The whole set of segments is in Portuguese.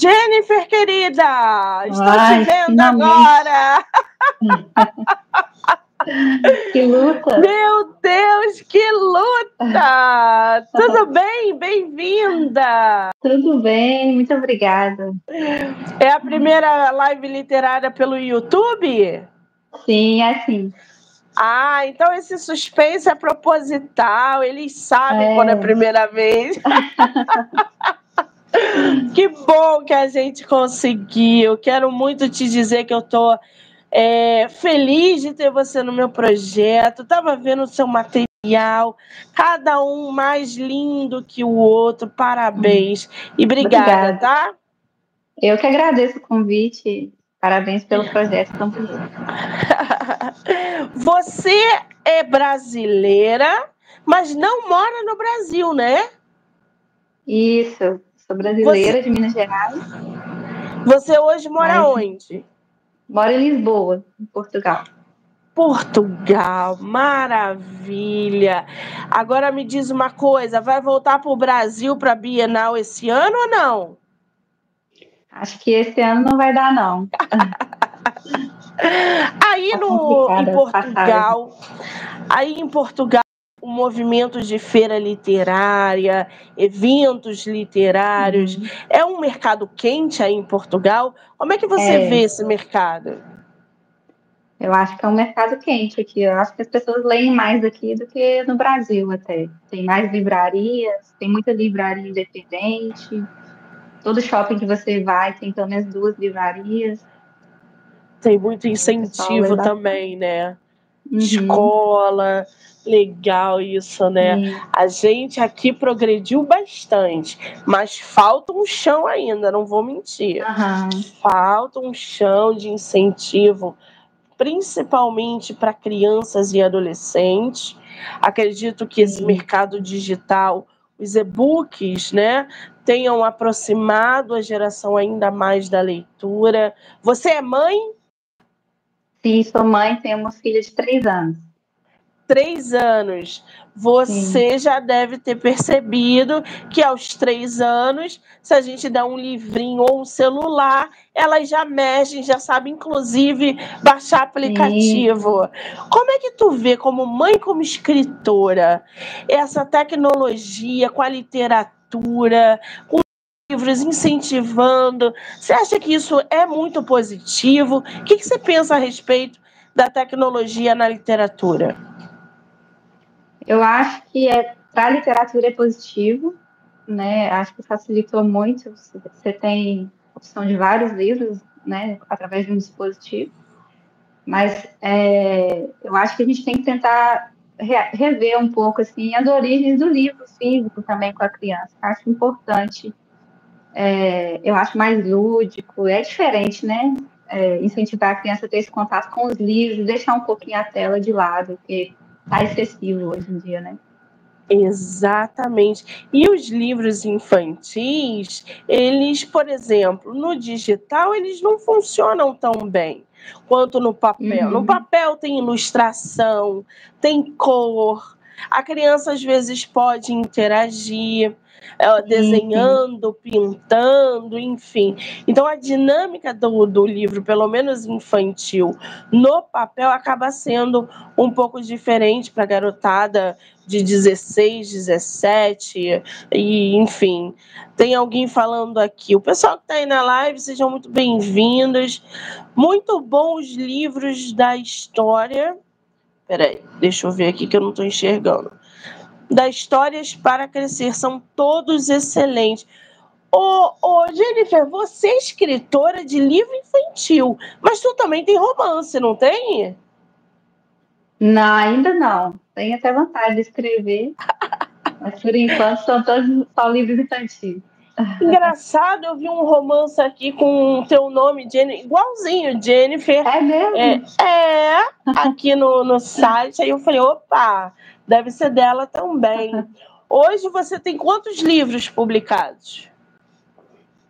Jennifer, querida, estou Ai, te vendo finalmente. agora. Que luta! Meu Deus, que luta! Tudo bem? Bem-vinda! Tudo bem, muito obrigada. É a primeira live literária pelo YouTube? Sim, é sim. Ah, então esse suspense é proposital, eles sabem é. quando é a primeira vez. que bom que a gente conseguiu. Quero muito te dizer que eu tô é, feliz de ter você no meu projeto. Tava vendo o seu material, cada um mais lindo que o outro. Parabéns e obrigada, obrigada. tá? Eu que agradeço o convite. Parabéns pelo projeto tão Você é brasileira, mas não mora no Brasil, né? Isso, sou brasileira você... de Minas Gerais. Você hoje mora mas... onde? Moro em Lisboa, em Portugal. Portugal, maravilha. Agora me diz uma coisa, vai voltar para o Brasil para a Bienal esse ano ou não? Acho que esse ano não vai dar, não. aí tá no, em Portugal, aí em Portugal, o movimento de feira literária, eventos literários, uhum. é um mercado quente aí em Portugal? Como é que você é. vê esse mercado? Eu acho que é um mercado quente aqui. Eu acho que as pessoas leem mais aqui do que no Brasil até. Tem mais livrarias, tem muita livraria independente. Todo shopping que você vai tem pelo menos duas livrarias. Tem muito incentivo também, né? Uhum. Escola, legal isso, né? Uhum. A gente aqui progrediu bastante, mas falta um chão ainda, não vou mentir. Uhum. Falta um chão de incentivo, principalmente para crianças e adolescentes. Acredito que esse mercado digital, os e-books, né, tenham aproximado a geração ainda mais da leitura. Você é mãe? Sim, sou mãe, tenho uma filha de três anos. Três anos. Você Sim. já deve ter percebido que aos três anos, se a gente der um livrinho ou um celular, elas já mexem, já sabem, inclusive, baixar aplicativo. Sim. Como é que tu vê, como mãe, como escritora, essa tecnologia com a literatura, com livros incentivando. Você acha que isso é muito positivo? O que, que você pensa a respeito da tecnologia na literatura? Eu acho que é, para a literatura é positivo, né? Acho que facilitou muito. Você tem opção de vários livros, né? Através de um dispositivo. Mas é, eu acho que a gente tem que tentar rever um pouco assim as origens do livro físico também com a criança. Acho importante é, eu acho mais lúdico, é diferente, né? É, incentivar a criança a ter esse contato com os livros, deixar um pouquinho a tela de lado, porque está excessivo hoje em dia, né? Exatamente. E os livros infantis, eles, por exemplo, no digital, eles não funcionam tão bem quanto no papel. Uhum. No papel tem ilustração, tem cor. A criança às vezes pode interagir uh, desenhando, pintando, enfim. Então a dinâmica do, do livro, pelo menos infantil, no papel acaba sendo um pouco diferente para a garotada de 16, 17, e enfim. Tem alguém falando aqui. O pessoal que está aí na live, sejam muito bem-vindos. Muito bons livros da história. Peraí, deixa eu ver aqui que eu não estou enxergando das histórias para crescer são todos excelentes. Ô, ô, Jennifer, você é escritora de livro infantil, mas tu também tem romance, não tem? Não, ainda não. Tenho até vontade de escrever, mas por enquanto são todos só livros infantis. Engraçado, eu vi um romance aqui com o teu nome, Jennifer, igualzinho, Jennifer. É mesmo? É, é aqui no, no site. Aí eu falei, opa, deve ser dela também. Hoje você tem quantos livros publicados?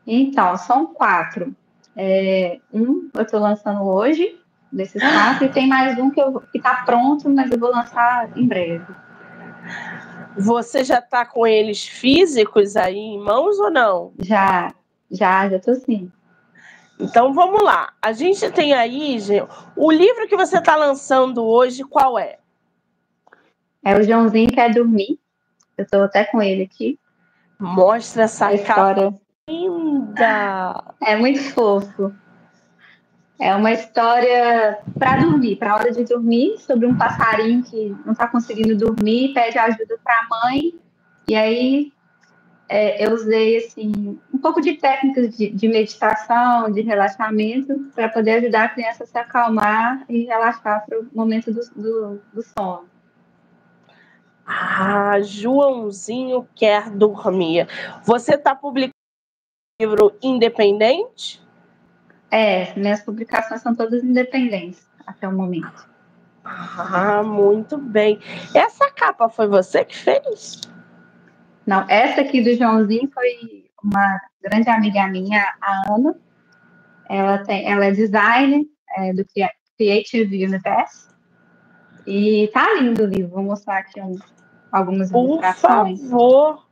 Então, são quatro. É, um eu estou lançando hoje, desses quatro, e tem mais um que está pronto, mas eu vou lançar em breve. Você já está com eles físicos aí em mãos ou não? Já, Já, já tô sim. Então vamos lá. A gente tem aí, gente, o livro que você está lançando hoje, qual é? É o Joãozinho Quer Dormir. Eu estou até com ele aqui. Mostra essa história linda. É muito fofo. É uma história para dormir, para a hora de dormir, sobre um passarinho que não está conseguindo dormir, pede ajuda para a mãe. E aí é, eu usei assim um pouco de técnicas de, de meditação, de relaxamento, para poder ajudar a criança a se acalmar e relaxar para o momento do, do, do sono. Ah, Joãozinho quer dormir. Você está publicando um livro independente? É, minhas publicações são todas independentes até o momento. Ah, muito bem. Essa capa foi você que fez? Não, essa aqui do Joãozinho foi uma grande amiga minha, a Ana. Ela, tem, ela é designer é, do Creative Universe. E tá lindo o livro. Vou mostrar aqui um, algumas Por ilustrações. Por favor.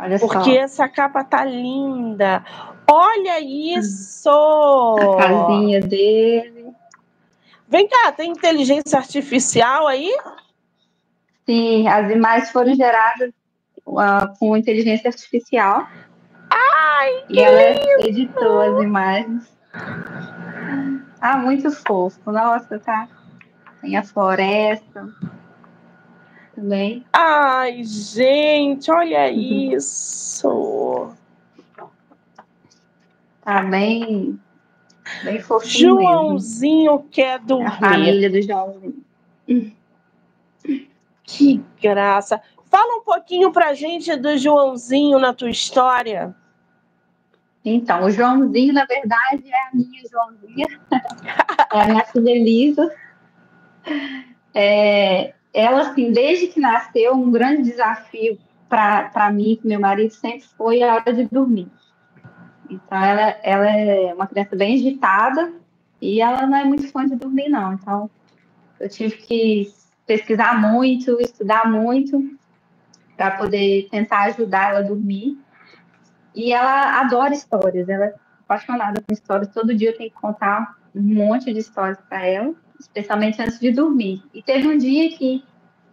Olha Porque só. essa capa tá linda. Olha isso! A casinha dele. Vem cá, tem inteligência artificial aí? Sim, as imagens foram geradas uh, com inteligência artificial. Ai, e ela lindo. editou as imagens. Ah, muito fofo. Nossa, tá. Tem a floresta também. Ai, gente, olha isso. Tá bem, bem fofinho Joãozinho mesmo. quer dormir. A família do Joãozinho. Que graça. Fala um pouquinho pra gente do Joãozinho na tua história. Então, o Joãozinho, na verdade, é a minha Joãozinha. é a minha filha Elisa. É, ela, assim, desde que nasceu, um grande desafio para mim e meu marido sempre foi a hora de dormir. Então, ela, ela é uma criança bem agitada e ela não é muito fã de dormir, não. Então, eu tive que pesquisar muito, estudar muito para poder tentar ajudar ela a dormir. E ela adora histórias, ela é apaixonada por histórias. Todo dia eu tenho que contar um monte de histórias para ela, especialmente antes de dormir. E teve um dia que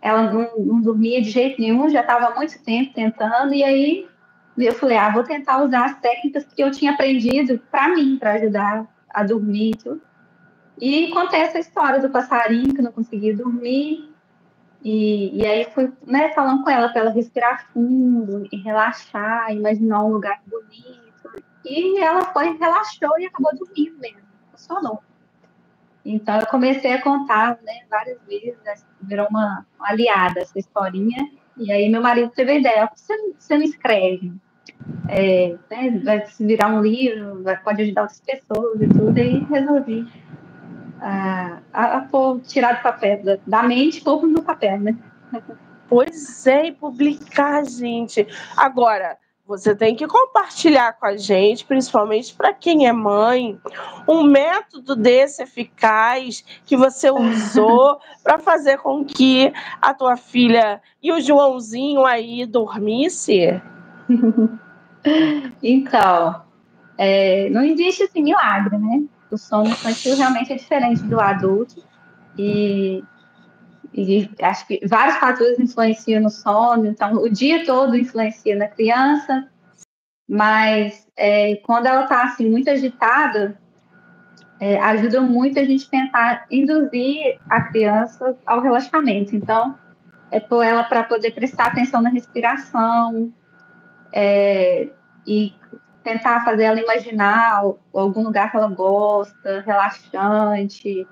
ela não, não dormia de jeito nenhum, já estava muito tempo tentando, e aí eu falei, ah, vou tentar usar as técnicas que eu tinha aprendido para mim, para ajudar a dormir e tudo. E contei essa história do passarinho que não conseguia dormir. E, e aí fui né, falando com ela para ela respirar fundo e relaxar, imaginar um lugar bonito. E ela foi, relaxou e acabou dormindo mesmo. Funcionou. Então eu comecei a contar né, várias vezes, virou uma, uma, aliada essa historinha. E aí meu marido teve a ideia, você, você não escreve? É, né, vai virar um livro, vai, pode ajudar outras pessoas e tudo, e resolvi a, a, a tirar do papel, da, da mente, pôr no papel, né? Pois é, e publicar, gente. Agora, você tem que compartilhar com a gente, principalmente para quem é mãe, um método desse eficaz que você usou para fazer com que a tua filha e o Joãozinho aí dormisse. Então, é, não existe esse milagre, né? o sono infantil realmente é diferente do adulto e, e acho que vários fatores influenciam no sono, então o dia todo influencia na criança, mas é, quando ela está assim muito agitada, é, ajuda muito a gente tentar induzir a criança ao relaxamento. Então, é por ela para poder prestar atenção na respiração é, e tentar fazer ela imaginar algum lugar que ela gosta, relaxante,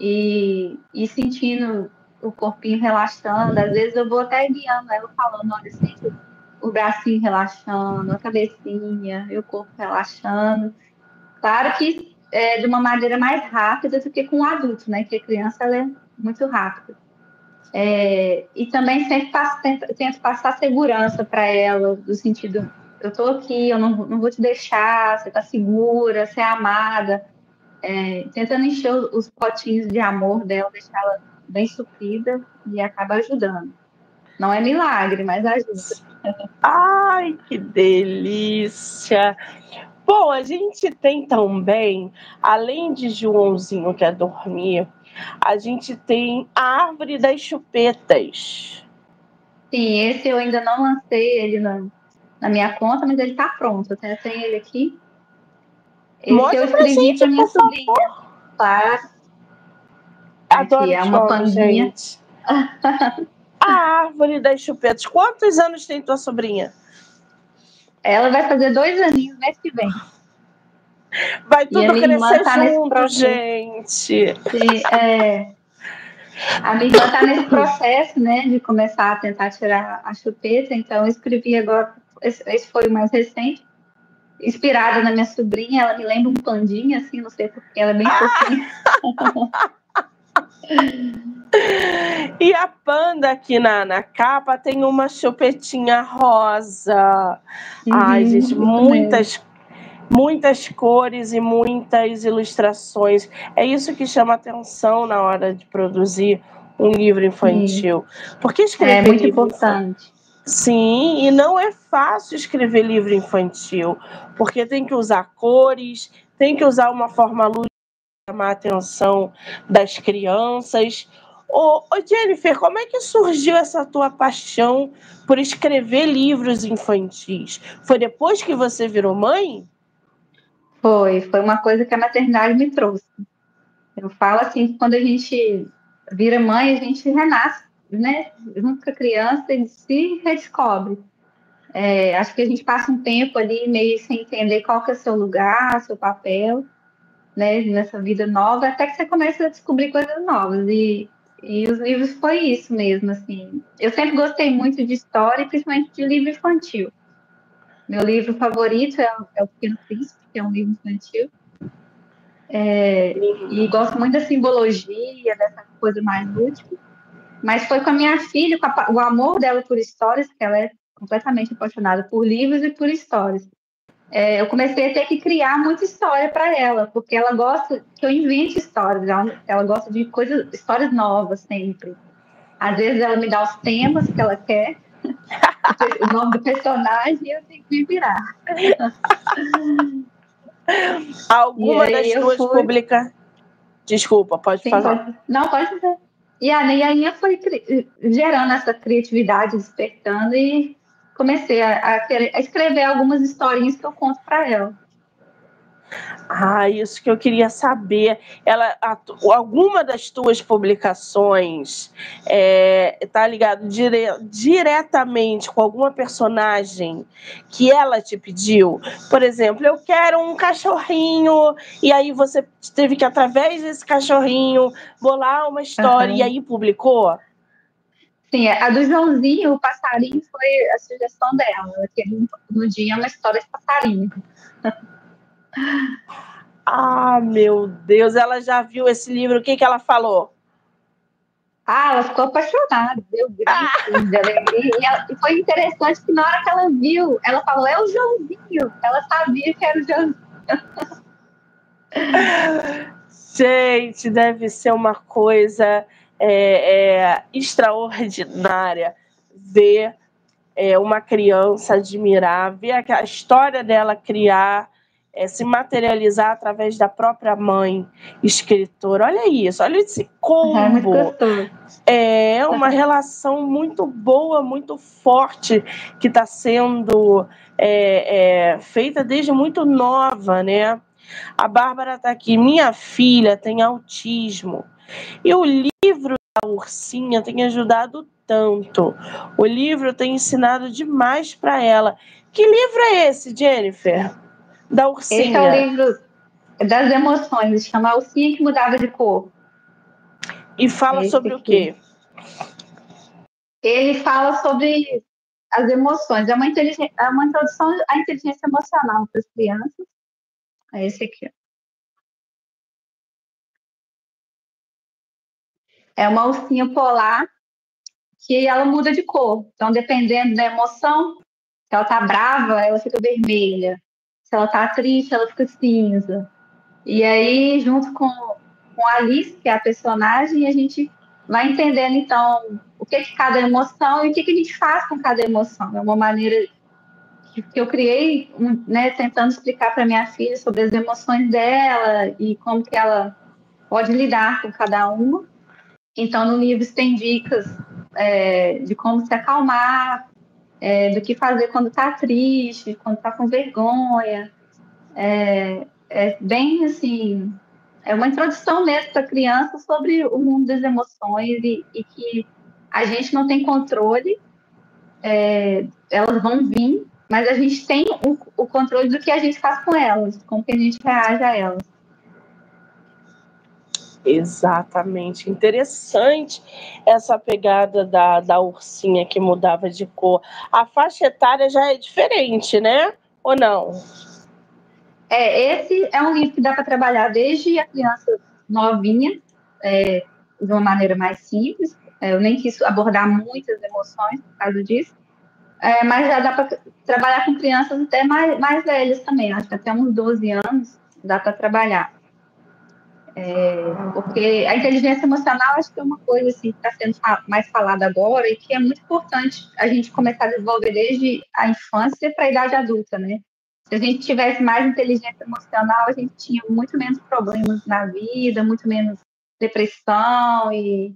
e, e sentindo o corpinho relaxando. Às vezes eu vou até guiando ela falando, olha, sente o bracinho relaxando, a cabecinha e o corpo relaxando. Claro que é de uma maneira mais rápida do que com o adulto, né? Que a criança ela é muito rápida. É, e também sempre passo, tento, tento passar segurança para ela, no sentido eu tô aqui, eu não, não vou te deixar, você tá segura, você é amada. É, tentando encher os potinhos de amor dela, deixar ela bem suprida e acaba ajudando. Não é milagre, mas ajuda. Ai, que delícia! Bom, a gente tem também, além de Joãozinho que é dormir, a gente tem a árvore das chupetas. Sim, esse eu ainda não lancei ele na, na minha conta, mas ele está pronto. Eu tenho ele aqui. Esse Mostra eu escrevi para minha sobrinha. Claro. Adoro aqui, é uma pandinha. a árvore das chupetas. Quantos anos tem tua sobrinha? Ela vai fazer dois aninhos mês que vem. Vai tudo crescer tá junto, gente. Sim, é, a minha irmã está nesse processo, né, de começar a tentar tirar a chupeta, então eu escrevi agora, esse, esse foi o mais recente, inspirada na minha sobrinha, ela me lembra um pandinha, assim, não sei porque ela é bem fofinha. e a panda aqui na, na capa tem uma chupetinha rosa. Uhum, Ai, gente, muitas muitas cores e muitas ilustrações. É isso que chama atenção na hora de produzir um livro infantil. Sim. Porque escrever é muito importante. Sim, e não é fácil escrever livro infantil, porque tem que usar cores, tem que usar uma forma chamar a atenção das crianças. Ô, ô, Jennifer, como é que surgiu essa tua paixão por escrever livros infantis? Foi depois que você virou mãe? Foi, foi uma coisa que a maternidade me trouxe. Eu falo assim, quando a gente vira mãe, a gente renasce, né? Junto com a criança e se redescobre. É, acho que a gente passa um tempo ali meio sem entender qual que é o seu lugar, seu papel, né? Nessa vida nova, até que você começa a descobrir coisas novas. E, e os livros foi isso mesmo, assim. Eu sempre gostei muito de história, principalmente de livro infantil. Meu livro favorito é, é O Pequeno Príncipe, que é um livro infantil. É, e gosto muito da simbologia, dessa coisa mais lúdica. Mas foi com a minha filha, a, o amor dela por histórias, que ela é completamente apaixonada por livros e por histórias. É, eu comecei a ter que criar muita história para ela, porque ela gosta que eu invente histórias, ela, ela gosta de coisas, histórias novas sempre. Às vezes ela me dá os temas que ela quer, o nome do personagem eu tenho que me virar. Alguma das tuas fui... publica... Desculpa, pode Sim, falar. Pode... Não, pode fazer. E a, e a Aninha foi gerando essa criatividade, despertando, e comecei a, a, a escrever algumas historinhas que eu conto para ela. Ah, isso que eu queria saber. Ela, a, alguma das tuas publicações é, tá ligado dire, diretamente com alguma personagem que ela te pediu? Por exemplo, eu quero um cachorrinho e aí você teve que através desse cachorrinho bolar uma história uhum. e aí publicou? Sim, a do Joãozinho, o passarinho foi a sugestão dela. Que no dia é uma história de passarinho. Ah, meu Deus, ela já viu esse livro, o que, que ela falou? Ah, ela ficou apaixonada, deu gritos ah. de alegria. Ela, e, foi interessante que na hora que ela viu, ela falou, é o Joãozinho. Ela sabia que era o Joãozinho. Gente, deve ser uma coisa é, é, extraordinária ver é, uma criança admirar, ver a, história dela criar é, se materializar através da própria mãe escritora. Olha isso, olha esse combo. É, é uma relação muito boa, muito forte que está sendo é, é, feita desde muito nova, né? A Bárbara está aqui. Minha filha tem autismo. E o livro da Ursinha tem ajudado tanto. O livro tem ensinado demais para ela. Que livro é esse, Jennifer? da ursinha. Esse é o livro das emoções, chama Ursinha que Mudava de Cor. E fala Esse sobre aqui. o quê? Ele fala sobre as emoções. É uma, é uma introdução à inteligência emocional para as crianças. É esse aqui. É uma ursinha polar que ela muda de cor. Então, dependendo da emoção, se ela tá brava, ela fica vermelha. Se ela tá triste, ela fica cinza. E aí, junto com, com a Alice, que é a personagem, a gente vai entendendo, então, o que é que cada emoção e o que, que a gente faz com cada emoção. É uma maneira que, que eu criei, né, tentando explicar para minha filha sobre as emoções dela e como que ela pode lidar com cada uma. Então, no livro tem dicas é, de como se acalmar, é, do que fazer quando está triste, quando está com vergonha. É, é, bem assim, é uma introdução mesmo para criança sobre o mundo das emoções e, e, que a gente não tem controle, é, elas vão vir, mas a gente tem o, o, controle do que a gente faz com elas, como que a gente reage a elas. Exatamente. Interessante essa pegada da, da ursinha que mudava de cor. A faixa etária já é diferente, né? Ou não? É, esse é um livro que dá para trabalhar desde a criança novinha, é, de uma maneira mais simples. É, eu nem quis abordar muitas emoções por causa disso. É, mas já dá para trabalhar com crianças até mais, mais velhas também, acho que até uns 12 anos dá para trabalhar. É, porque a inteligência emocional acho que é uma coisa assim, que está sendo mais falada agora e que é muito importante a gente começar a desenvolver desde a infância para a idade adulta, né? Se a gente tivesse mais inteligência emocional, a gente tinha muito menos problemas na vida, muito menos depressão e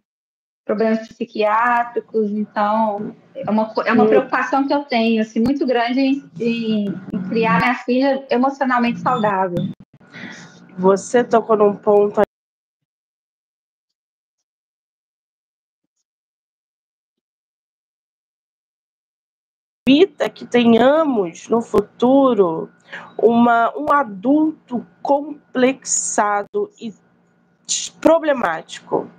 problemas psiquiátricos. Então, é uma, é uma preocupação que eu tenho, assim, muito grande em, em, em criar minha filha emocionalmente saudável. Você tocou num ponto evita que tenhamos no futuro uma, um adulto complexado e problemático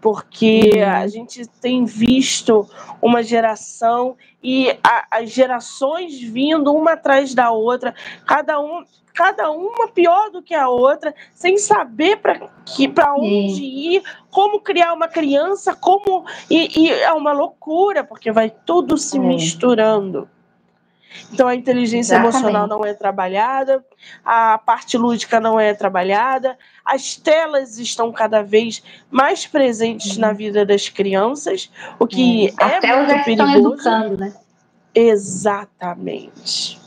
porque a gente tem visto uma geração e a, as gerações vindo uma atrás da outra, cada um cada uma pior do que a outra, sem saber para que para onde ir, como criar uma criança, como e, e, é uma loucura porque vai tudo se é. misturando. Então a inteligência Exatamente. emocional não é trabalhada, a parte lúdica não é trabalhada, as telas estão cada vez mais presentes na vida das crianças, o que é, é muito perigoso. Estão educando, né? Exatamente.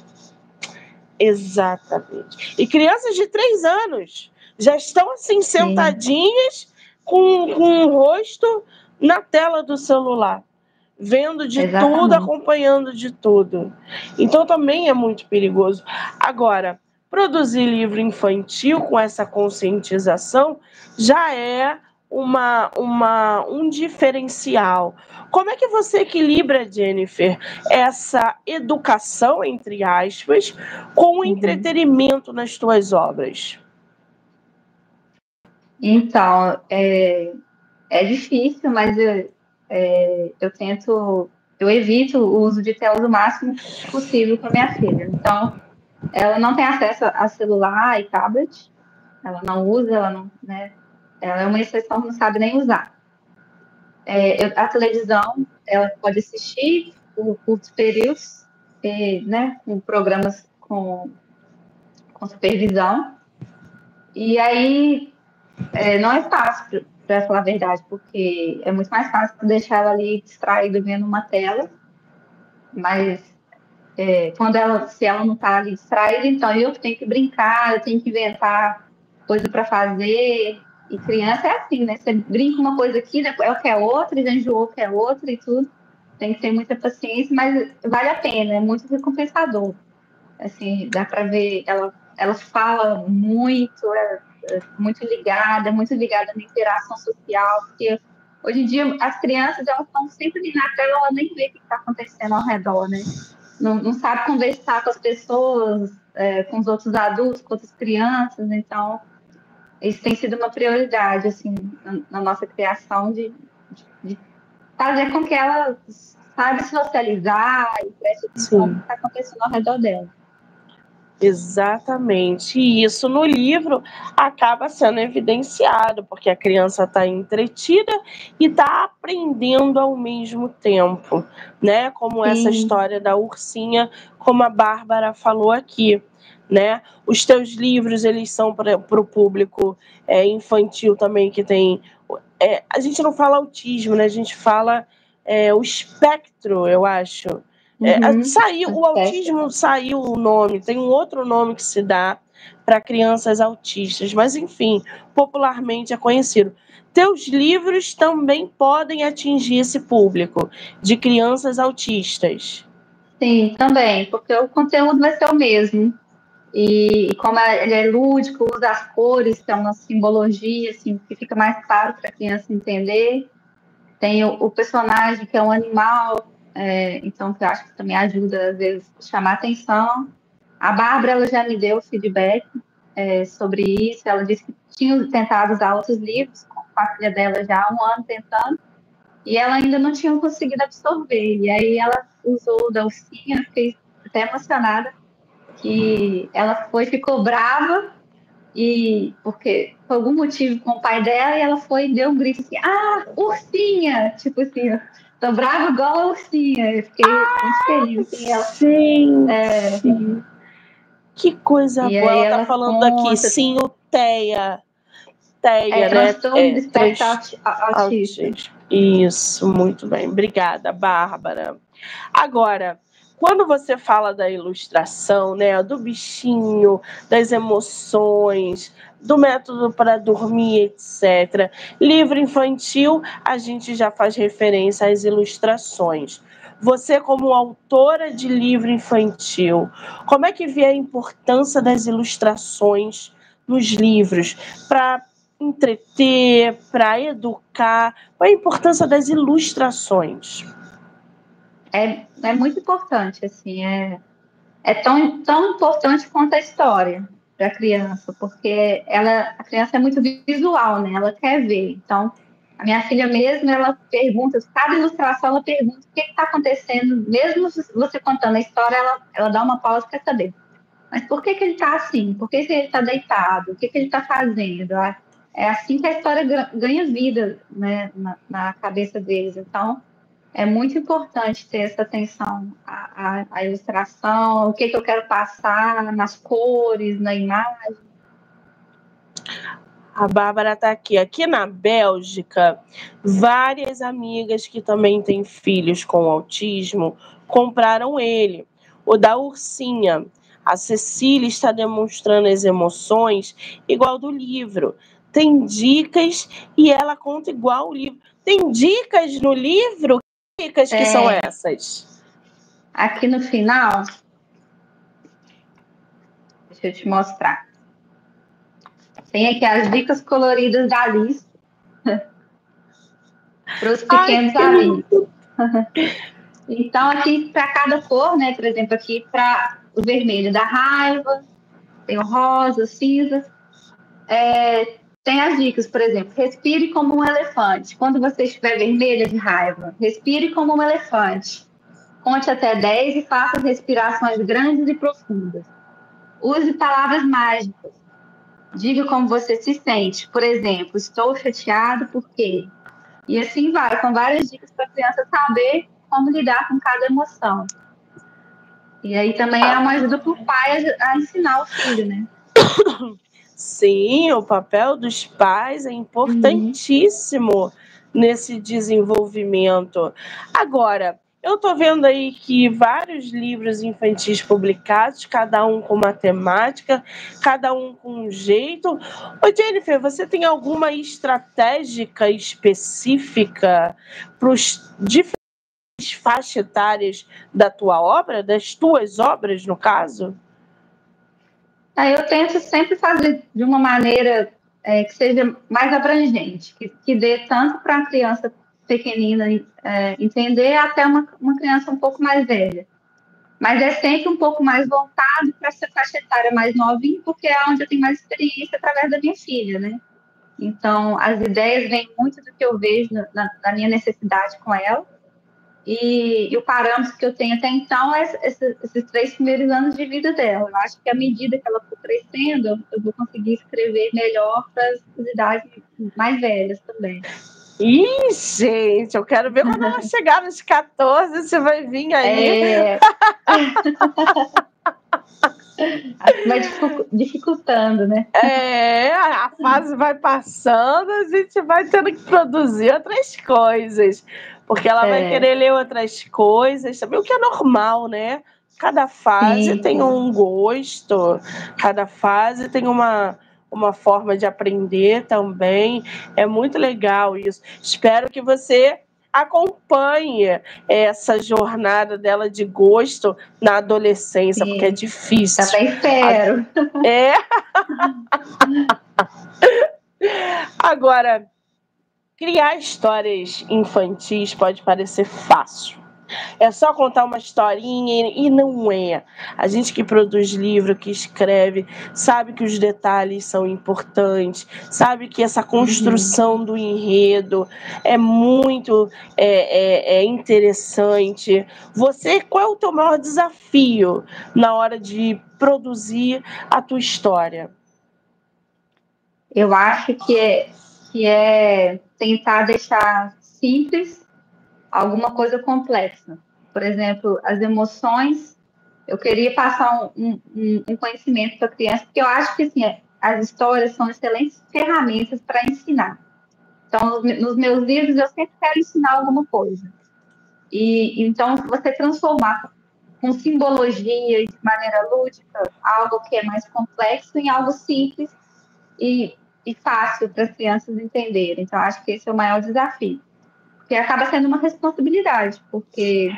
Exatamente. E crianças de três anos já estão assim sentadinhas com, com o rosto na tela do celular vendo de Exatamente. tudo, acompanhando de tudo. Então também é muito perigoso. Agora, produzir livro infantil com essa conscientização já é uma, uma, um diferencial. Como é que você equilibra, Jennifer, essa educação, entre aspas, com o uhum. entretenimento nas tuas obras? Então, é, é difícil, mas eu, é, eu tento, eu evito o uso de telas o máximo possível com a minha filha. Então, ela não tem acesso a celular e tablet, ela não usa, ela não, né, ela é uma exceção que não sabe nem usar. É, eu, a televisão, ela pode assistir por curtos períodos, e, né, com programas com, com supervisão, e aí é, não é fácil para falar a verdade, porque é muito mais fácil deixar ela ali distraída vendo uma tela, mas é, quando ela, se ela não está ali distraída, então eu tenho que brincar, eu tenho que inventar coisa para fazer. E criança é assim, né? Você brinca uma coisa aqui, depois ela quer outra, e enjoou, quer outra e tudo. Tem que ter muita paciência, mas vale a pena, é muito recompensador. Assim, dá para ver, ela, ela fala muito, é, muito ligada, muito ligada na interação social, porque hoje em dia as crianças elas estão sempre na tela, ela nem vê o que está acontecendo ao redor, né? Não, não, sabe conversar com as pessoas, é, com os outros adultos, com outras crianças, então isso tem sido uma prioridade assim na, na nossa criação de, de, de, fazer com que ela saiba socializar e preste atenção no que está acontecendo ao redor dela. Exatamente. E isso no livro acaba sendo evidenciado, porque a criança está entretida e está aprendendo ao mesmo tempo, né? Como Sim. essa história da ursinha, como a Bárbara falou aqui. Né? Os teus livros eles são para o público é, infantil também que tem é, a gente não fala autismo, né? A gente fala é, o espectro, eu acho. É, uhum. saiu, o autismo saiu o nome, tem um outro nome que se dá para crianças autistas, mas enfim, popularmente é conhecido. Teus livros também podem atingir esse público de crianças autistas. Sim, também, porque o conteúdo vai ser o mesmo. E, como é, ele é lúdico, usa as cores, que é uma simbologia, assim, que fica mais claro para a criança entender. Tem o, o, personagem, que é um animal, é, então eu acho que também ajuda, às vezes, chamar atenção. A Bárbara ela já me deu feedback é, sobre isso. Ela disse que tinha tentado usar outros livros, com a filha dela já há um ano tentando, e ela ainda não tinha conseguido absorver. E aí ela usou o da ursinha, fiquei até emocionada, que ela foi, ficou brava, e porque por algum motivo com o pai dela, e ela foi e deu um grito assim, ah, ursinha! Tipo assim, tô brava igual a ursinha. Eu fiquei ah, muito feliz. Ela, sim, é, sim. Que coisa e boa. Ela, ela tá falando conta, aqui, sim, o Teia. Teia, é, né? Transtorno de trans... autista. Isso, muito bem. Obrigada, Bárbara. Agora, quando você fala da ilustração, né, do bichinho, das emoções, do método para dormir, etc. Livro infantil, a gente já faz referência às ilustrações. Você, como autora de livro infantil, como é que vê a importância das ilustrações nos livros para entreter, para educar? Qual a importância das ilustrações? é, é muito importante, assim, é, é tão, tão importante quanto a história para a criança, porque ela, a criança é muito visual, né? Ela quer ver. Então, a minha filha mesmo, ela pergunta, cada ilustração ela pergunta o que está acontecendo, mesmo você contando a história, ela, ela dá uma pausa para saber. Mas por que, que ele está assim? Por que, que ele está deitado? O que, que ele está fazendo? É assim que a história ganha vida né, na, na cabeça deles. Então, é muito importante ter essa atenção à, à, à ilustração, o que, que eu quero passar nas cores, na imagem. A Bárbara está aqui. Aqui na Bélgica, várias amigas que também têm filhos com autismo compraram ele, o da ursinha. A Cecília está demonstrando as emoções igual do livro. Tem dicas e ela conta igual o livro. Tem dicas no livro? Dicas que é, são essas? Aqui no final, deixa eu te mostrar. Tem aqui as dicas coloridas da Alice para os pequenos amigos. então, aqui para cada cor, né? Por exemplo, aqui para o vermelho da raiva, tem o rosa, o cinza. É, tem as dicas, por exemplo, respire como um elefante. Quando você estiver vermelha de raiva, respire como um elefante. Conte até 10 e faça respirações grandes e profundas. Use palavras mágicas. Diga como você se sente. Por exemplo, estou chateado por quê? E assim vai, com várias dicas para a criança saber como lidar com cada emoção. E aí também é uma ajuda para o pai a ensinar o filho, né? Sim, o papel dos pais é importantíssimo uhum. nesse desenvolvimento. Agora, eu estou vendo aí que vários livros infantis publicados, cada um com uma temática, cada um com um jeito. Ô, Jennifer, você tem alguma estratégica específica para os diferentes faixas etárias da tua obra, das tuas obras, no caso? Eu tento sempre fazer de uma maneira é, que seja mais abrangente, que, que dê tanto para a criança pequenina é, entender até uma, uma criança um pouco mais velha. Mas é sempre um pouco mais voltado para essa faixa etária mais novinha, porque é onde eu tenho mais experiência através da minha filha, né? Então, as ideias vêm muito do que eu vejo na, na minha necessidade com ela. E, e, o parâmetro que eu tenho até então é esses, esses, três primeiros anos de vida dela. Eu acho que à medida que ela for crescendo, eu vou conseguir escrever melhor para as idades mais velhas também. Ih, gente, eu quero ver quando ela chegar nos 14, você vai vir aí. É... Vai dificultando, né? É, a fase vai passando, a gente vai tendo que produzir outras coisas. Porque ela é. vai querer ler outras coisas, também o que é normal, né? Cada fase Sim. tem um gosto, cada fase tem uma, uma forma de aprender também. É muito legal isso. Espero que você acompanhe essa jornada dela de gosto na adolescência, Sim. porque é difícil. Também espero. É. Agora, criar histórias infantis pode parecer fácil. É só contar uma historinha e não é. A gente que produz livro, que escreve, sabe que os detalhes são importantes, sabe que essa construção uhum. do enredo é muito é, é, é interessante. Você, qual é o teu maior desafio na hora de produzir a tua história? Eu acho que é, que é tentar deixar simples alguma coisa complexa. Por exemplo, as emoções. Eu queria passar um, um, um conhecimento para a criança, porque eu acho que assim, as histórias são excelentes ferramentas para ensinar. Então, nos meus livros, eu sempre quero ensinar alguma coisa. E então, você transformar com simbologia de maneira lúdica algo que é mais complexo em algo simples e, e fácil para as crianças entenderem. Então, acho que esse é o maior desafio que acaba sendo uma responsabilidade, porque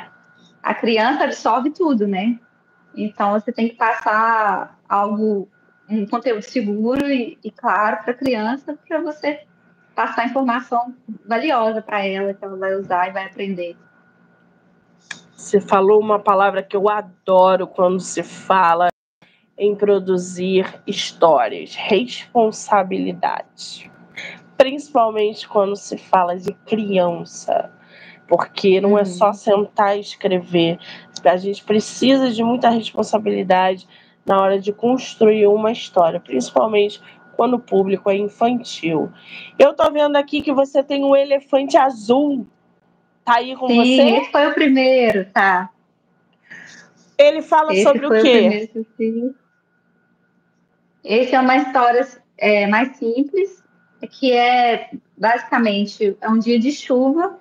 a criança absorve tudo, né? Então você tem que passar algo, um conteúdo seguro e, e claro para a criança, para você passar informação valiosa para ela, que ela vai usar e vai aprender. Você falou uma palavra que eu adoro quando se fala em produzir histórias: responsabilidade principalmente quando se fala de criança, porque não uhum. é só uhum. sentar e escrever, a gente precisa de muita responsabilidade na hora de construir uma história, principalmente quando o público é infantil. Eu tô vendo aqui que você tem um elefante azul. Tá aí com Sim, você? Esse foi o primeiro, tá. Ele fala esse sobre o quê? O esse é uma história é, mais simples, que é basicamente é um dia de chuva,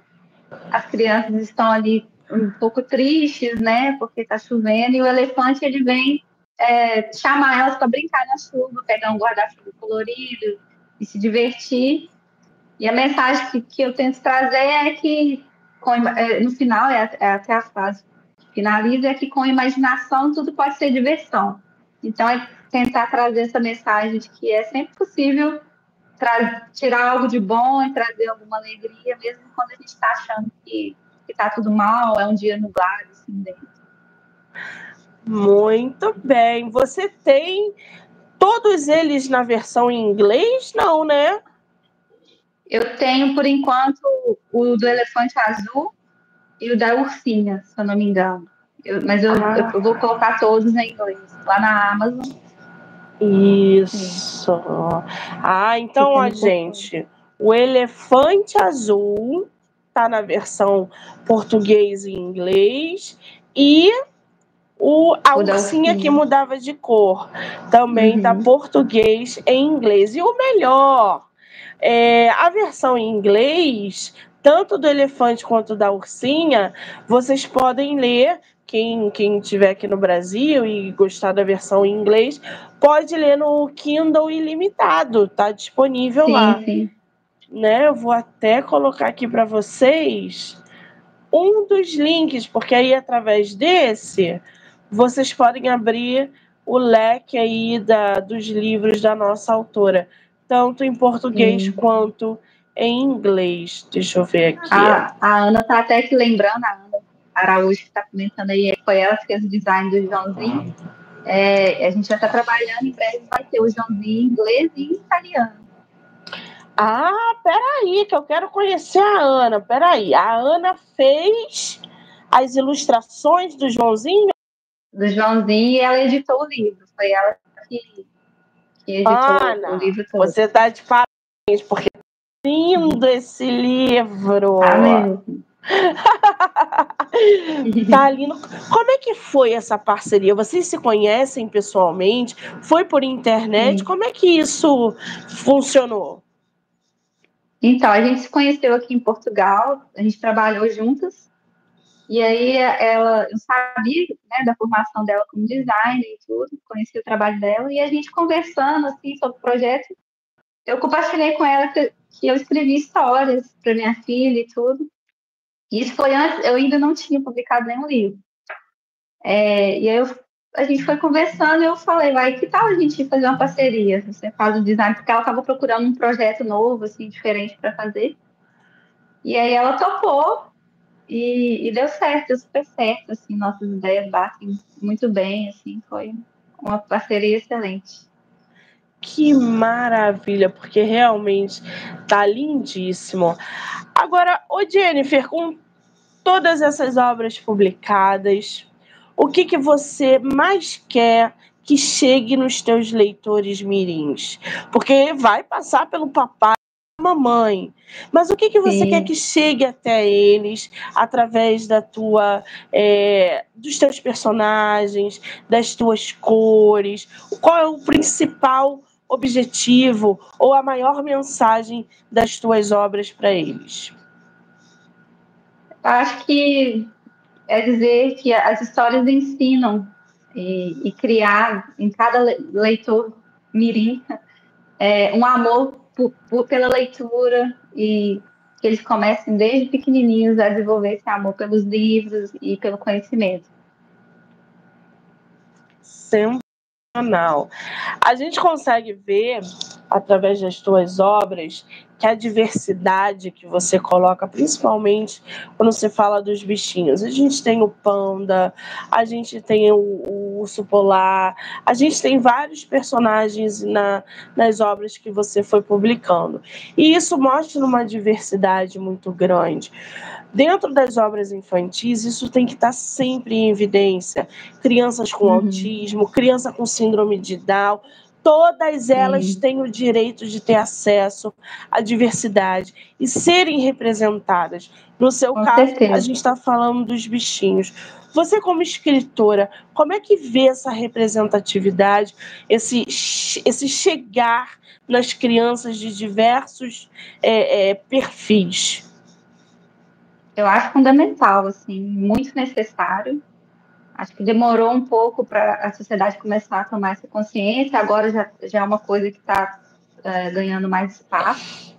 as crianças estão ali um pouco tristes, né, porque está chovendo, e o elefante ele vem é, chamar elas para brincar na chuva, pegar um guarda-chuva colorido e se divertir. E a mensagem que, que eu tento trazer é que, com, é, no final, é, é até a frase que finaliza, é que com imaginação tudo pode ser diversão. Então, é tentar trazer essa mensagem de que é sempre possível tirar algo de bom e trazer alguma alegria, mesmo quando a gente está achando que está tudo mal, é um dia nublado, assim, dentro. Muito bem. Você tem todos eles na versão em inglês? Não, né? Eu tenho, por enquanto, o do elefante azul e o da ursinha, se eu não me engano. Eu, mas eu, ah. eu, vou colocar todos em inglês lá na Amazon. Isso. Ah, então, a gente, o elefante azul tá na versão português e inglês e o, a ursinha que mudava de cor também tá uhum. tá português e inglês. E o melhor, é, a versão em inglês, tanto do elefante quanto da ursinha, vocês podem ler quem, quem tiver aqui no Brasil e gostar da versão em inglês, pode ler no Kindle ilimitado, tá disponível sim, lá. Sim. Né? Eu vou até colocar aqui para vocês um dos links, porque aí através desse vocês podem abrir o leque aí da, dos livros da nossa autora, tanto em português quanto em inglês. Deixa eu ver aqui. A, a Ana tá até aqui lembrando, a Araújo que está comentando aí, foi ela que fez o design do Joãozinho. É, a gente já está trabalhando, em breve vai ter o Joãozinho em inglês e italiano. Ah, peraí, que eu quero conhecer a Ana. Peraí, a Ana fez as ilustrações do Joãozinho? Do Joãozinho e ela editou o livro. Foi ela que, que editou Ana, o livro todo. Você está de parabéns, porque lindo esse livro. Ah, mesmo. Talino, como é que foi essa parceria? Vocês se conhecem pessoalmente? Foi por internet? Sim. Como é que isso funcionou? Então, a gente se conheceu aqui em Portugal, a gente trabalhou juntas, e aí ela, eu sabia né, da formação dela como designer e tudo, conheci o trabalho dela, e a gente conversando assim sobre o projeto, eu compartilhei com ela que, que eu escrevi histórias para minha filha e tudo. Isso foi antes, eu ainda não tinha publicado nenhum livro. É, e aí eu, a gente foi conversando e eu falei, vai, que tal a gente fazer uma parceria? Você faz o design, porque ela estava procurando um projeto novo, assim, diferente para fazer. E aí ela topou e, e, deu certo, deu super certo, assim, nossas ideias batem muito bem, assim, foi uma parceria excelente. Que maravilha, porque realmente tá lindíssimo. Agora, ô Jennifer, com todas essas obras publicadas, o que, que você mais quer que chegue nos teus leitores mirins? Porque vai passar pelo papai mamãe. Mas o que, que você Sim. quer que chegue até eles através da tua, é, dos teus personagens, das tuas cores? Qual é o principal objetivo ou a maior mensagem das tuas obras para eles? Acho que é dizer que as histórias ensinam e, e criar em cada leitor mirim é, um amor por, por, pela leitura e que eles comecem desde pequenininhos a desenvolver esse amor pelos livros e pelo conhecimento. Sempre a gente consegue ver, através das tuas obras, que a diversidade que você coloca, principalmente quando você fala dos bichinhos. A gente tem o panda, a gente tem o, o urso polar, a gente tem vários personagens na, nas obras que você foi publicando. E isso mostra uma diversidade muito grande. Dentro das obras infantis, isso tem que estar sempre em evidência. Crianças com uhum. autismo, criança com síndrome de Down, todas elas Sim. têm o direito de ter acesso à diversidade e serem representadas. No seu com caso, certeza. a gente está falando dos bichinhos. Você, como escritora, como é que vê essa representatividade, esse, esse chegar nas crianças de diversos é, é, perfis? eu acho fundamental, assim, muito necessário. Acho que demorou um pouco para a sociedade começar a tomar essa consciência, agora já, já é uma coisa que está é, ganhando mais espaço,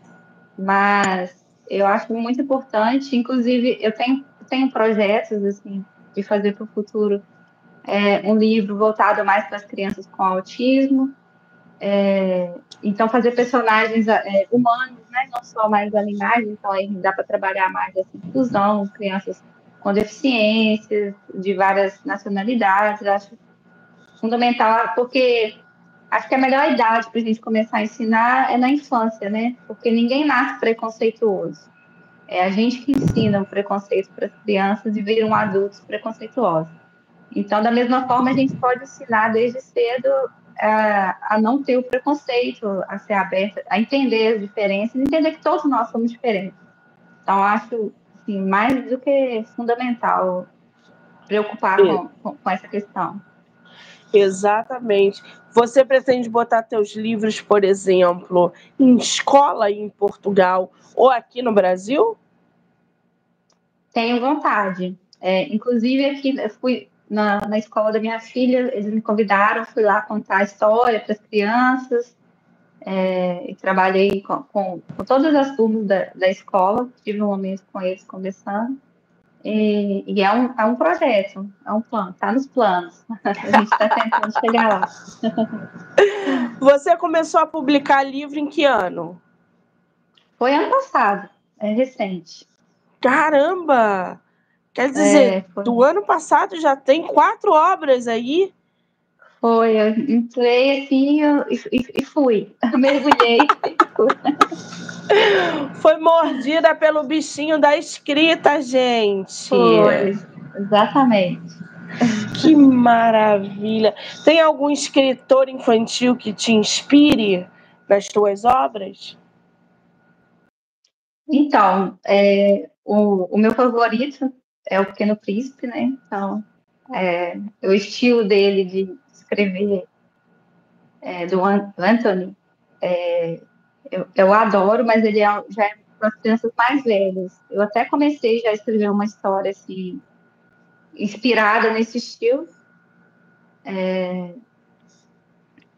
mas eu acho muito importante, inclusive eu tenho, tenho projetos, assim, de fazer para o futuro. É, um livro voltado mais para as crianças com autismo, é, então, fazer personagens é, humanos, né, não só mais animais, então aí dá para trabalhar mais essa inclusão, crianças com deficiências, de várias nacionalidades, acho fundamental, porque acho que a melhor idade para a gente começar a ensinar é na infância, né? Porque ninguém nasce preconceituoso. É a gente que ensina o preconceito para as crianças e viram adultos preconceituosos. Então, da mesma forma, a gente pode ensinar desde cedo a, a não ter o preconceito, a ser aberta, a entender as diferenças, entender que todos nós somos diferentes. Então, acho assim, mais do que fundamental preocupar com, com, com essa questão. Exatamente. Você pretende botar seus livros, por exemplo, em escola em Portugal ou aqui no Brasil? Tenho vontade. É, inclusive aqui eu fui na, na escola da minha filha, eles me convidaram, fui lá contar a história para as crianças, é, e trabalhei com, com, com, todas as turmas da, da escola, tive um momento com eles conversando. E, e, é, um, é um projeto, é um plano, está nos planos. A gente está tentando chegar lá. Você começou a publicar livro em que ano? Foi ano passado, é recente. Caramba! Quer dizer, é, do ano passado já tem quatro obras aí. Foi, eu entrei assim e, e fui. mergulhei e fui. Foi mordida pelo bichinho da escrita, gente. Foi, exatamente. Que maravilha. Tem algum escritor infantil que te inspire nas tuas obras? Então, é, o, o meu favorito é o Pequeno Príncipe, né? Então, é, o estilo dele de escrever é, do Anthony, é, eu, eu, adoro, mas ele é, já é para as crianças mais velhas. Eu até comecei já a escrever uma história assim, inspirada nesse estilo. É,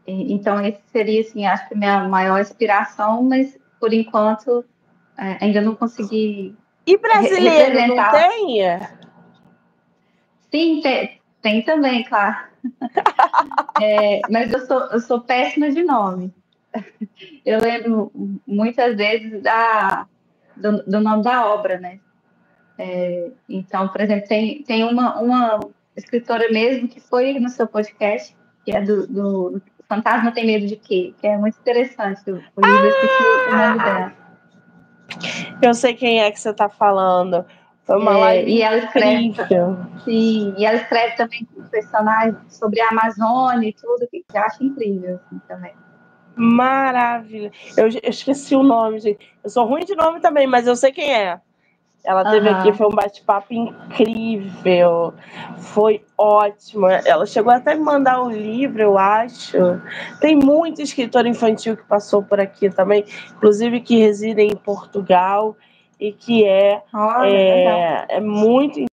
então, esse seria, assim, acho que minha maior inspiração, mas por enquanto é, ainda não consegui. E brasileiro não tem? Sim, tem, tem também, claro. é, mas eu sou, eu sou péssima de nome. Eu lembro muitas vezes da, do, do nome da obra, né? É, então, por exemplo, tem, tem uma, uma escritora mesmo que foi no seu podcast, que é do, do Fantasma Tem Medo de Quê? Que é muito interessante. O livro, ah! o nome dela. Eu sei quem é que você está falando. Foi uma é, live e ela escreve, Sim, e ela escreve também personagens sobre a Amazônia e tudo, que eu acho incrível assim, também. Maravilha. Eu, eu, esqueci o nome, gente. Eu sou ruim de nome também, mas eu sei quem é. Ela teve uhum. aqui, foi um bate-papo incrível. Foi ótimo. Ela chegou até a me mandar o um livro, eu acho. Tem muito escritor infantil que passou por aqui também, inclusive que reside em Portugal e que é, é, é muito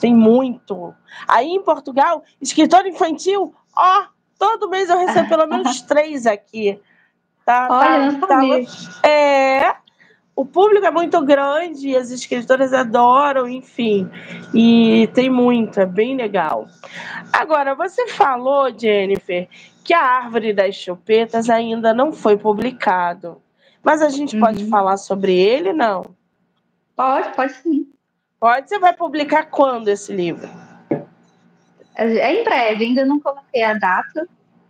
tem muito. Aí em Portugal, escritor infantil, ó, todo mês eu recebo pelo menos três aqui. Tá, Olha, tá, tá, é, o público é muito grande, as escritoras adoram, enfim, e tem muito, é bem legal. Agora, você falou, Jennifer, que a Árvore das Chupetas ainda não foi publicado, mas a gente uhum. pode falar sobre ele, não? Pode, pode sim. Pode, você vai publicar quando esse livro? É, é em breve, ainda não coloquei a data,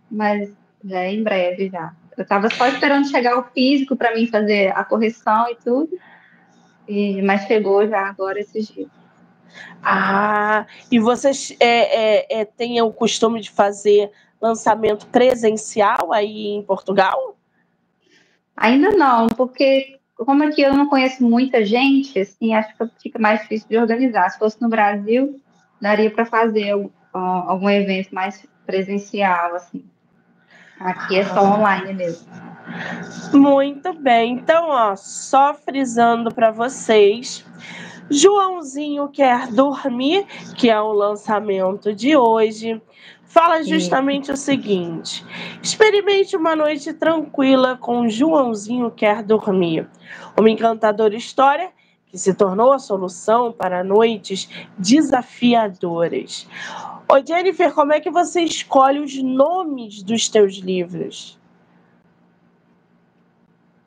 mas já é em breve já. Eu estava só esperando chegar o físico para mim fazer a correção e tudo, e, mas chegou já agora esses dias. Ah, e vocês é, é, é, têm o costume de fazer lançamento presencial aí em Portugal? Ainda não, porque como aqui eu não conheço muita gente, assim, acho que fica mais difícil de organizar. Se fosse no Brasil, daria para fazer algum evento mais presencial, assim. Aqui é só online mesmo. Muito bem. Então, ó, só frisando para vocês. Joãozinho quer dormir, que é o lançamento de hoje fala justamente Sim. o seguinte: experimente uma noite tranquila com Joãozinho Quer Dormir. Uma encantadora história que se tornou a solução para noites desafiadoras. Ô Jennifer, como é que você escolhe os nomes dos teus livros?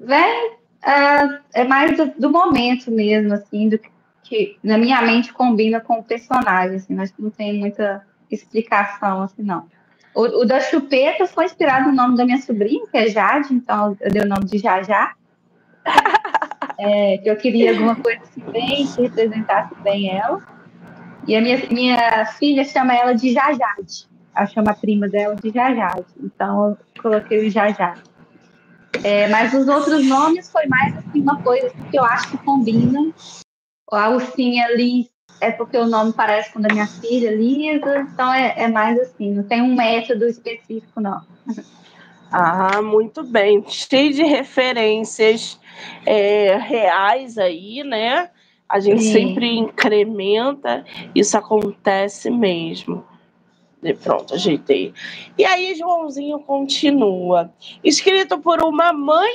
Vem, é, é mais do, do, momento mesmo, assim, do que na minha mente combina com o personagem, assim, mas não tem muita explicação, assim, não. O, o da chupeta foi inspirado no nome da minha sobrinha, que é Jade, então eu dei o nome de Jajá. É, que eu queria alguma coisa assim, bem, que representasse bem ela. E a minha, minha filha chama ela de Jajade. Ela chama a prima dela de Jajade. Então eu coloquei o Jajade. É, mas os outros nomes foi mais assim, uma coisa que eu acho que combina. A ursinha Liz é porque o nome parece com o da minha filha, Lisa, então é, é mais assim, não tem um método específico, não. Ah, muito bem. Cheio de referências é, reais aí, né? A gente Sim. sempre incrementa, isso acontece mesmo. E pronto, ajeitei. E aí, Joãozinho continua. Escrito por uma mãe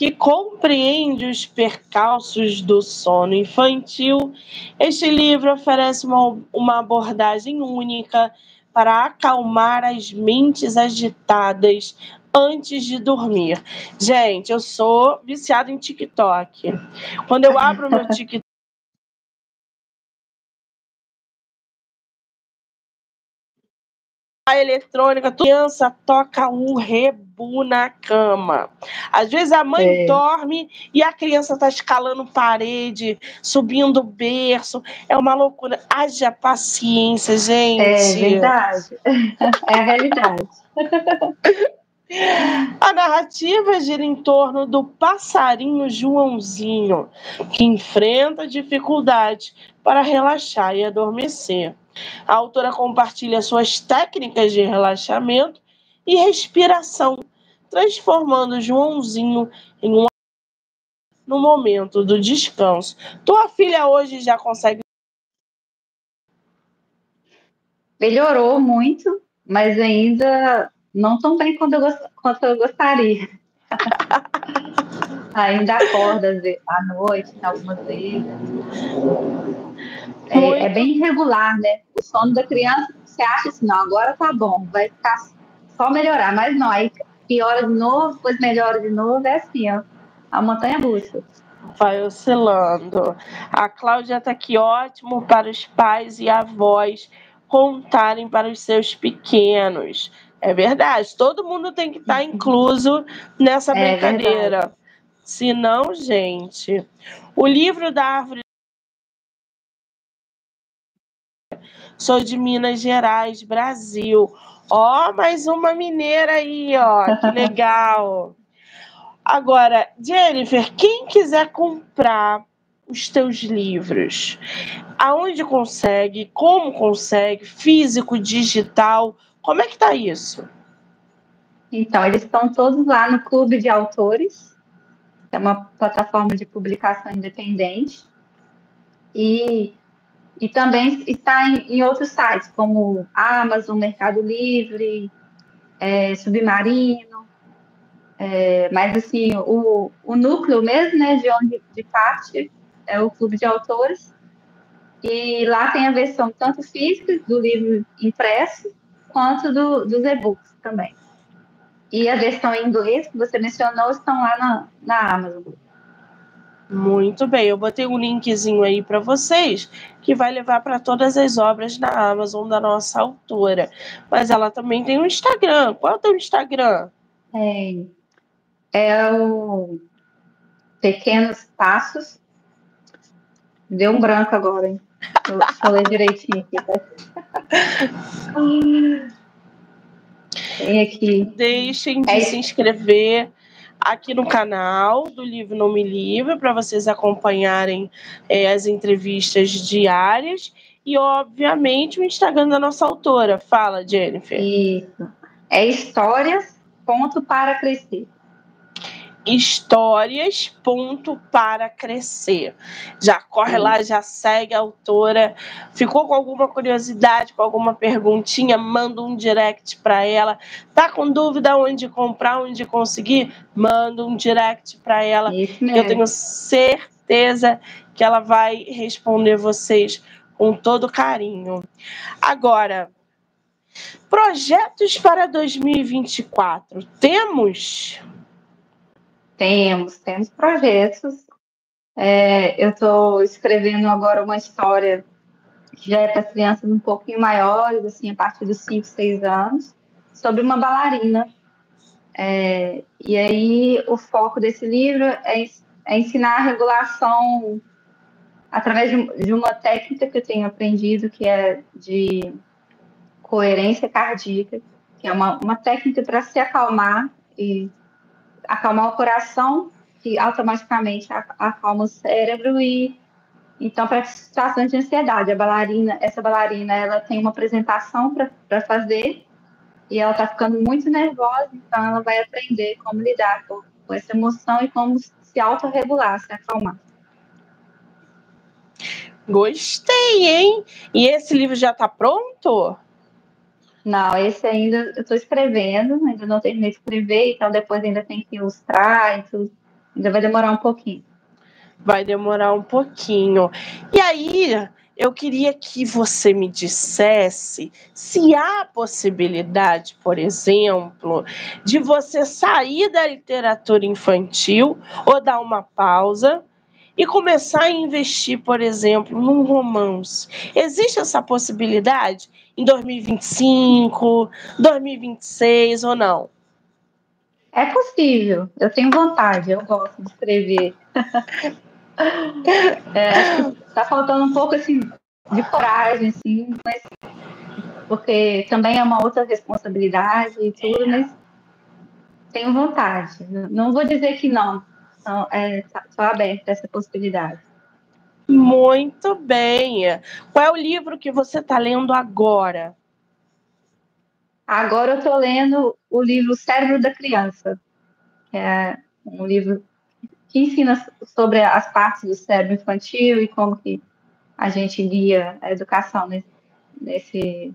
que compreende os percalços do sono infantil, este livro oferece uma, uma abordagem única para acalmar as mentes agitadas antes de dormir. Gente, eu sou viciada em TikTok. Quando eu abro meu TikTok, a eletrônica, a criança toca um rebu na cama. Às vezes a mãe é. dorme e a criança está escalando parede, subindo berço. É uma loucura. Haja paciência, gente. É verdade. É a realidade. A narrativa gira em torno do passarinho Joãozinho, que enfrenta dificuldade para relaxar e adormecer. A autora compartilha suas técnicas de relaxamento e respiração, transformando Joãozinho em um no momento do descanso. Tua filha hoje já consegue melhorou muito, mas ainda não tão bem quanto eu, quanto eu gostaria. ainda acorda à noite, algumas vezes. É, é, bem irregular, né? O sono da criança, você acha assim, não, agora tá bom, vai ficar só melhorar, mas não, aí piora de novo, depois melhora de novo, é assim, ó, a montanha russa. Vai oscilando. A Cláudia está aqui ótimo para os pais e avós contarem para os seus pequenos. É verdade, todo mundo tem que estar tá incluso nessa é brincadeira. Se não, gente. O livro da árvore. Sou de Minas Gerais, Brasil. Ó, mais uma mineira aí, ó. Que legal. Agora, Jennifer, quem quiser comprar os teus livros? Aonde consegue? Como consegue? Físico, digital? Como é que tá isso? Então, eles estão todos lá no Clube de Autores, que é uma plataforma de publicação independente. E, e também está em, em outros sites, como Amazon, Mercado Livre, é, Submarino. É, mas, assim, o, o núcleo mesmo, né, de onde de parte, é o Clube de Autores. E lá tem a versão tanto física do livro impresso, quanto do, dos e-books também. E a versão em inglês que você mencionou estão lá na, na Amazon. Muito bem, eu botei um linkzinho aí para vocês que vai levar para todas as obras na Amazon da nossa autora. Mas ela também tem um Instagram. Qual é o teu Instagram? É, é o Pequenos Passos Deu um branco agora, hein? Eu ler direitinho aqui. Tá? Tem aqui. Deixem de é se inscrever aqui no canal do Livro Não Me Livre para vocês acompanharem é, as entrevistas diárias e, obviamente, o Instagram da nossa autora. Fala, Jennifer. Isso. É histórias, ponto para crescer histórias ponto para crescer. Já corre lá, já segue a autora. Ficou com alguma curiosidade, com alguma perguntinha, manda um direct para ela. Tá com dúvida onde comprar, onde conseguir? Manda um direct para ela. Eu tenho certeza que ela vai responder vocês com todo carinho. Agora, projetos para 2024. Temos temos, temos projetos. É, eu estou escrevendo agora uma história que já é para crianças um pouquinho maiores, assim, a partir dos 5, 6 anos, sobre uma bailarina. É, e aí o foco desse livro é, é ensinar a regulação através de, de uma técnica que eu tenho aprendido, que é de coerência cardíaca, que é uma, uma técnica para se acalmar e acalmar o coração, que automaticamente acalma o cérebro e então para situações de ansiedade, a bailarina, essa bailarina, ela tem uma apresentação para fazer e ela está ficando muito nervosa, então ela vai aprender como lidar com, com essa emoção e como se autorregular, se acalmar. Gostei, hein? E esse livro já está pronto? Não, esse ainda eu estou escrevendo, ainda não terminei de escrever, então depois ainda tem que ilustrar e tudo. Ainda vai demorar um pouquinho. Vai demorar um pouquinho. E aí, eu queria que você me dissesse se há possibilidade, por exemplo, de você sair da literatura infantil ou dar uma pausa e começar a investir, por exemplo, num romance. Existe essa possibilidade em 2025, 2026 ou não? É possível. Eu tenho vontade, eu gosto de escrever. é, tá faltando um pouco assim de coragem, assim, mas porque também é uma outra responsabilidade e tudo, mas tenho vontade. Não vou dizer que não. Estou é, tá, aberta a essa possibilidade. Muito bem. Qual é o livro que você está lendo agora? Agora eu estou lendo o livro Cérebro da Criança, que é um livro que ensina sobre as partes do cérebro infantil e como que a gente guia a educação nesse, nesse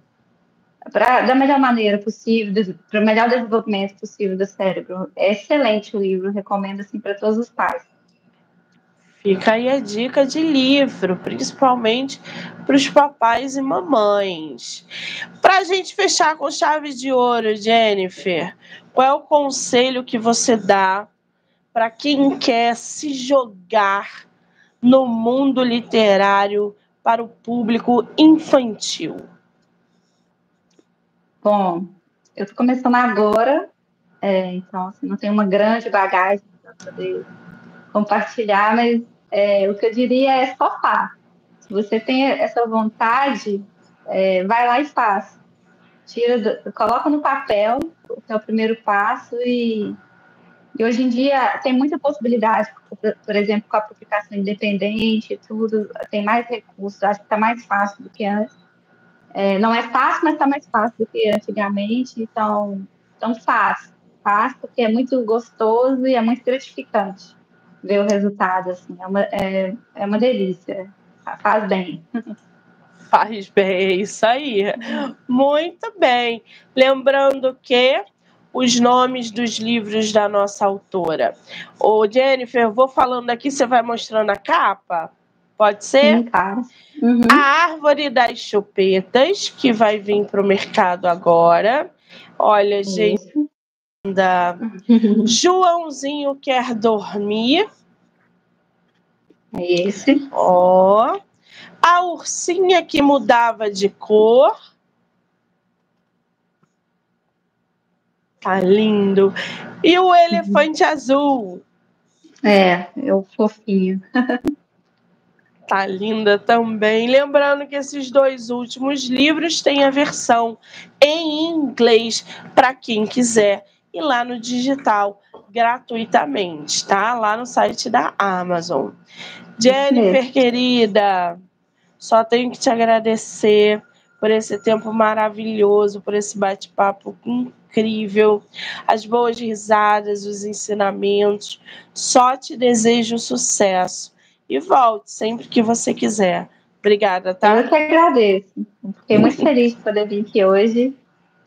pra, da melhor maneira possível, para o melhor desenvolvimento possível do cérebro. É excelente o livro, recomendo assim para todos os pais. Fica aí a dica de livro, principalmente para os papais e mamães. Para a gente fechar com chave de ouro, Jennifer, qual é o conselho que você dá para quem quer se jogar no mundo literário para o público infantil? Bom, eu estou começando agora, é, então assim, não tenho uma grande bagagem para poder compartilhar, mas é, o que eu diria é sofá. Se você tem essa vontade, é, vai lá e faz. Tira, coloca no papel, é o primeiro passo, e, e hoje em dia tem muita possibilidade, por, por exemplo, com a publicação independente, tudo, tem mais recursos, acho que está mais fácil do que antes. É, não é fácil, mas está mais fácil do que antigamente, então, então faz. Faz porque é muito gostoso e é muito gratificante ver o resultado, assim, é uma, é, é uma delícia, faz bem. Faz bem, é isso aí. Muito bem. Lembrando que os nomes dos livros da nossa autora. Ô, Jennifer, eu vou falando aqui, você vai mostrando a capa? Pode ser? Sim, claro. Uhum. A Árvore das Chupetas, que vai vir para o mercado agora. Olha, gente, Joãozinho quer dormir. É esse. Ó. A ursinha que mudava de cor. Tá lindo. E o elefante uhum. azul. É, é o fofinho. Tá linda também. Lembrando que esses dois últimos livros têm a versão em inglês para quem quiser e lá no digital gratuitamente, tá? Lá no site da Amazon. Jennifer, querida, só tenho que te agradecer por esse tempo maravilhoso, por esse bate-papo incrível, as boas risadas, os ensinamentos. Só te desejo sucesso e volte sempre que você quiser. Obrigada, tá? Eu que agradeço. Fiquei muito feliz de poder vir aqui hoje.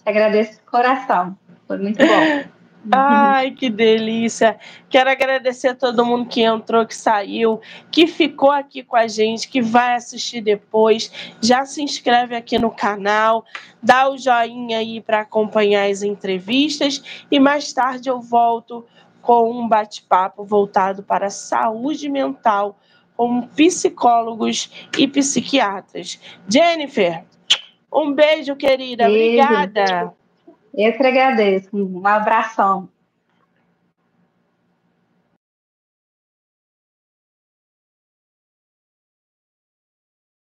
Te agradeço de coração. Foi muito bom. Ai, que delícia! Quero agradecer a todo mundo que entrou, que saiu, que ficou aqui com a gente, que vai assistir depois. Já se inscreve aqui no canal, dá o joinha aí para acompanhar as entrevistas e mais tarde eu volto com um bate-papo voltado para a saúde mental com psicólogos e psiquiatras. Jennifer, um beijo, querida. Beijo. Obrigada. Eu que agradeço. Um abração.